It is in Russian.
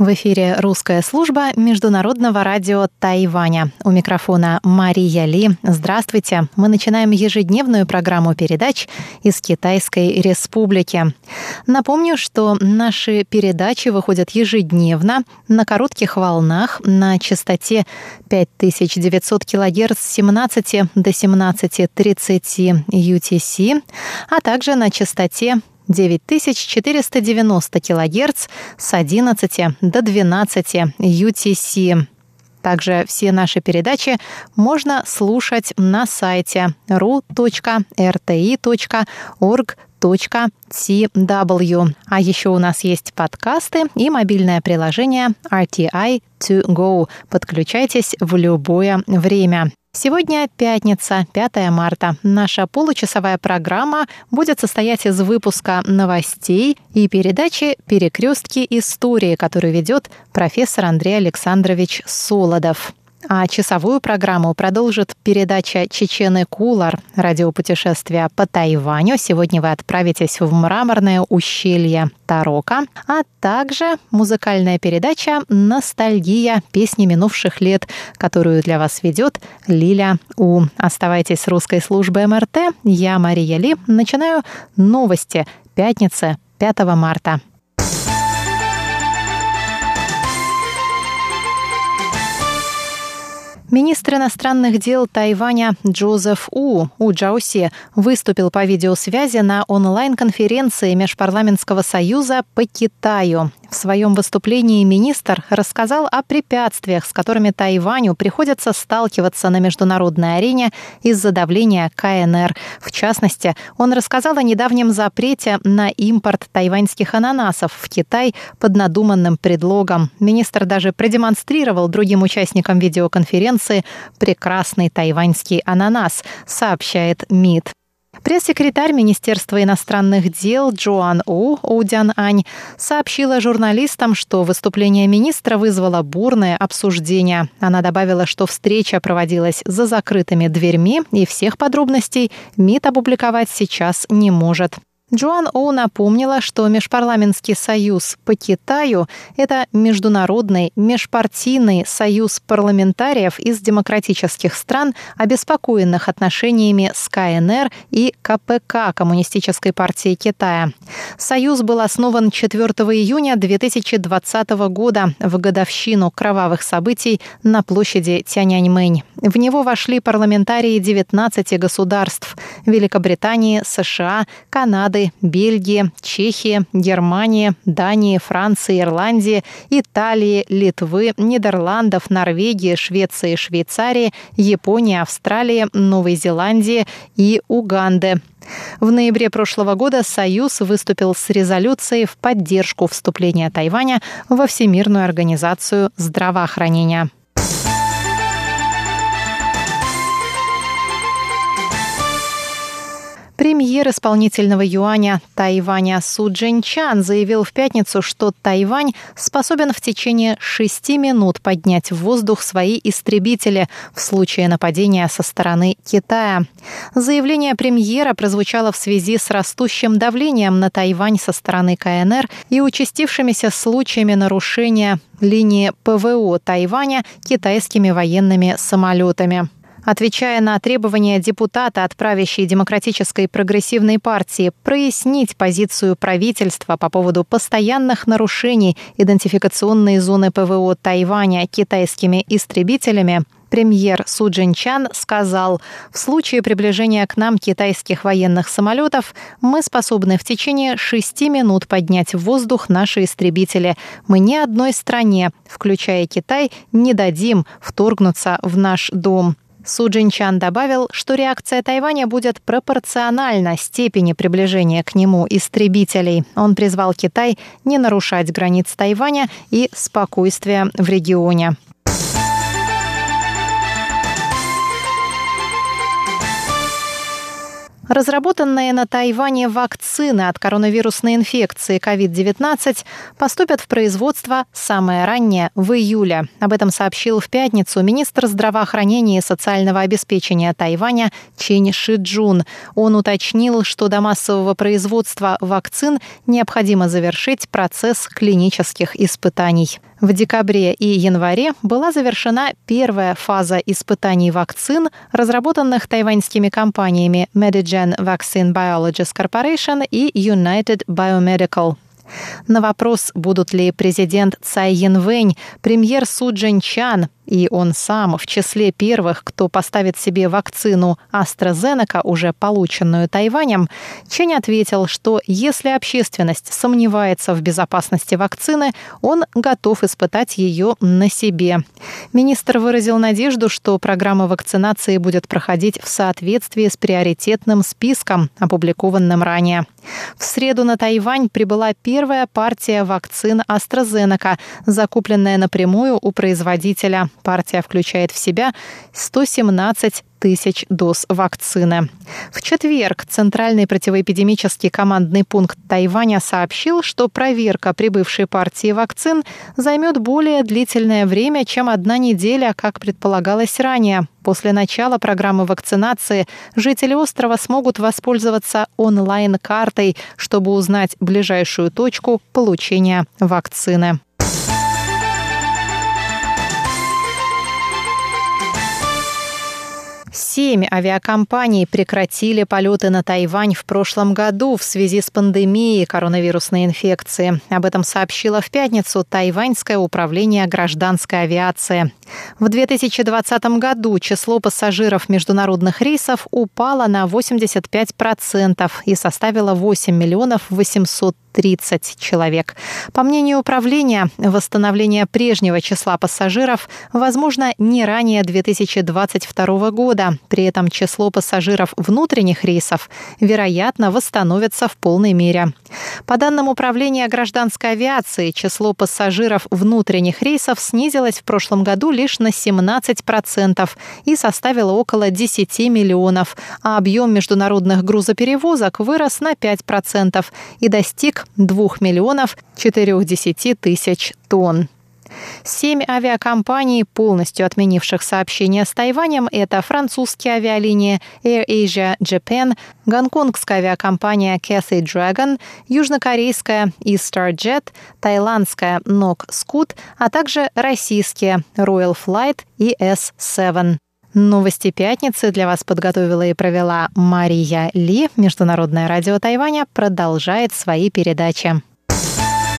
В эфире русская служба Международного радио Тайваня. У микрофона Мария Ли. Здравствуйте. Мы начинаем ежедневную программу передач из Китайской Республики. Напомню, что наши передачи выходят ежедневно на коротких волнах на частоте 5900 кГц с 17 до 17.30 UTC, а также на частоте 9490 кГц с 11 до 12 UTC. Также все наши передачи можно слушать на сайте ru.rti.org.tw. А еще у нас есть подкасты и мобильное приложение RTI To Go. Подключайтесь в любое время. Сегодня пятница, 5 марта. Наша получасовая программа будет состоять из выпуска новостей и передачи «Перекрестки истории», которую ведет профессор Андрей Александрович Солодов. А часовую программу продолжит передача «Чечены Кулар» радиопутешествия по Тайваню. Сегодня вы отправитесь в мраморное ущелье Тарока, а также музыкальная передача «Ностальгия. Песни минувших лет», которую для вас ведет Лиля У. Оставайтесь с русской службой МРТ. Я, Мария Ли. Начинаю новости. Пятница, 5 марта. Министр иностранных дел Тайваня Джозеф У, У Джаусе, выступил по видеосвязи на онлайн-конференции Межпарламентского союза по Китаю. В своем выступлении министр рассказал о препятствиях, с которыми Тайваню приходится сталкиваться на международной арене из-за давления КНР. В частности, он рассказал о недавнем запрете на импорт тайваньских ананасов в Китай под надуманным предлогом. Министр даже продемонстрировал другим участникам видеоконференции прекрасный тайваньский ананас, сообщает МИД. Пресс-секретарь Министерства иностранных дел Джоан У Оудян Ань сообщила журналистам, что выступление министра вызвало бурное обсуждение. Она добавила, что встреча проводилась за закрытыми дверьми и всех подробностей МИД опубликовать сейчас не может. Джоан Оу напомнила, что Межпарламентский союз по Китаю – это международный межпартийный союз парламентариев из демократических стран, обеспокоенных отношениями с КНР и КПК Коммунистической партии Китая. Союз был основан 4 июня 2020 года в годовщину кровавых событий на площади Тяньаньмэнь. В него вошли парламентарии 19 государств – Великобритании, США, Канады, Нидерланды, Бельгия, Чехия, Германия, Дания, Франция, Ирландия, Италии, Литвы, Нидерландов, Норвегии, Швеции, Швейцарии, Японии, Австралии, Новой Зеландии и Уганды. В ноябре прошлого года Союз выступил с резолюцией в поддержку вступления Тайваня во Всемирную организацию здравоохранения. Премьер исполнительного юаня Тайваня Су Джинчан заявил в пятницу, что Тайвань способен в течение шести минут поднять в воздух свои истребители в случае нападения со стороны Китая. Заявление премьера прозвучало в связи с растущим давлением на Тайвань со стороны КНР и участившимися случаями нарушения линии ПВО Тайваня китайскими военными самолетами. Отвечая на требования депутата от правящей демократической прогрессивной партии прояснить позицию правительства по поводу постоянных нарушений идентификационной зоны ПВО Тайваня китайскими истребителями, премьер Су Джинчан сказал, в случае приближения к нам китайских военных самолетов мы способны в течение шести минут поднять в воздух наши истребители. Мы ни одной стране, включая Китай, не дадим вторгнуться в наш дом. Су Джинчан добавил, что реакция Тайваня будет пропорциональна степени приближения к нему истребителей. Он призвал Китай не нарушать границ Тайваня и спокойствия в регионе. Разработанные на Тайване вакцины от коронавирусной инфекции COVID-19 поступят в производство самое раннее в июле. Об этом сообщил в пятницу министр здравоохранения и социального обеспечения Тайваня Чен Шиджун. Он уточнил, что до массового производства вакцин необходимо завершить процесс клинических испытаний. В декабре и январе была завершена первая фаза испытаний вакцин, разработанных тайваньскими компаниями Medigen Vaccine Biologists Corporation и United Biomedical. На вопрос, будут ли президент Цай Янвэнь, премьер Су Джин Чан и он сам в числе первых, кто поставит себе вакцину AstraZeneca, уже полученную Тайванем, Чень ответил, что если общественность сомневается в безопасности вакцины, он готов испытать ее на себе. Министр выразил надежду, что программа вакцинации будет проходить в соответствии с приоритетным списком, опубликованным ранее. В среду на Тайвань прибыла первая партия вакцин AstraZeneca, закупленная напрямую у производителя. Партия включает в себя 117 тысяч доз вакцины. В четверг Центральный противоэпидемический командный пункт Тайваня сообщил, что проверка прибывшей партии вакцин займет более длительное время, чем одна неделя, как предполагалось ранее. После начала программы вакцинации жители острова смогут воспользоваться онлайн-картой, чтобы узнать ближайшую точку получения вакцины. Семь авиакомпаний прекратили полеты на Тайвань в прошлом году в связи с пандемией коронавирусной инфекции. Об этом сообщило в пятницу Тайваньское управление гражданской авиации. В 2020 году число пассажиров международных рейсов упало на 85% и составило 8 миллионов 800 30 человек. По мнению управления, восстановление прежнего числа пассажиров возможно не ранее 2022 года. При этом число пассажиров внутренних рейсов, вероятно, восстановится в полной мере. По данным Управления гражданской авиации, число пассажиров внутренних рейсов снизилось в прошлом году лишь на 17% и составило около 10 миллионов, а объем международных грузоперевозок вырос на 5% и достиг 2 миллионов 40 тысяч тонн. Семь авиакомпаний, полностью отменивших сообщения с Тайванем, это французские авиалинии Air Asia Japan, гонконгская авиакомпания Cathay Dragon, южнокорейская EastarJet, тайландская Nok Scoot, а также российские Royal Flight и S7. Новости пятницы для вас подготовила и провела Мария Ли. Международное радио Тайваня продолжает свои передачи.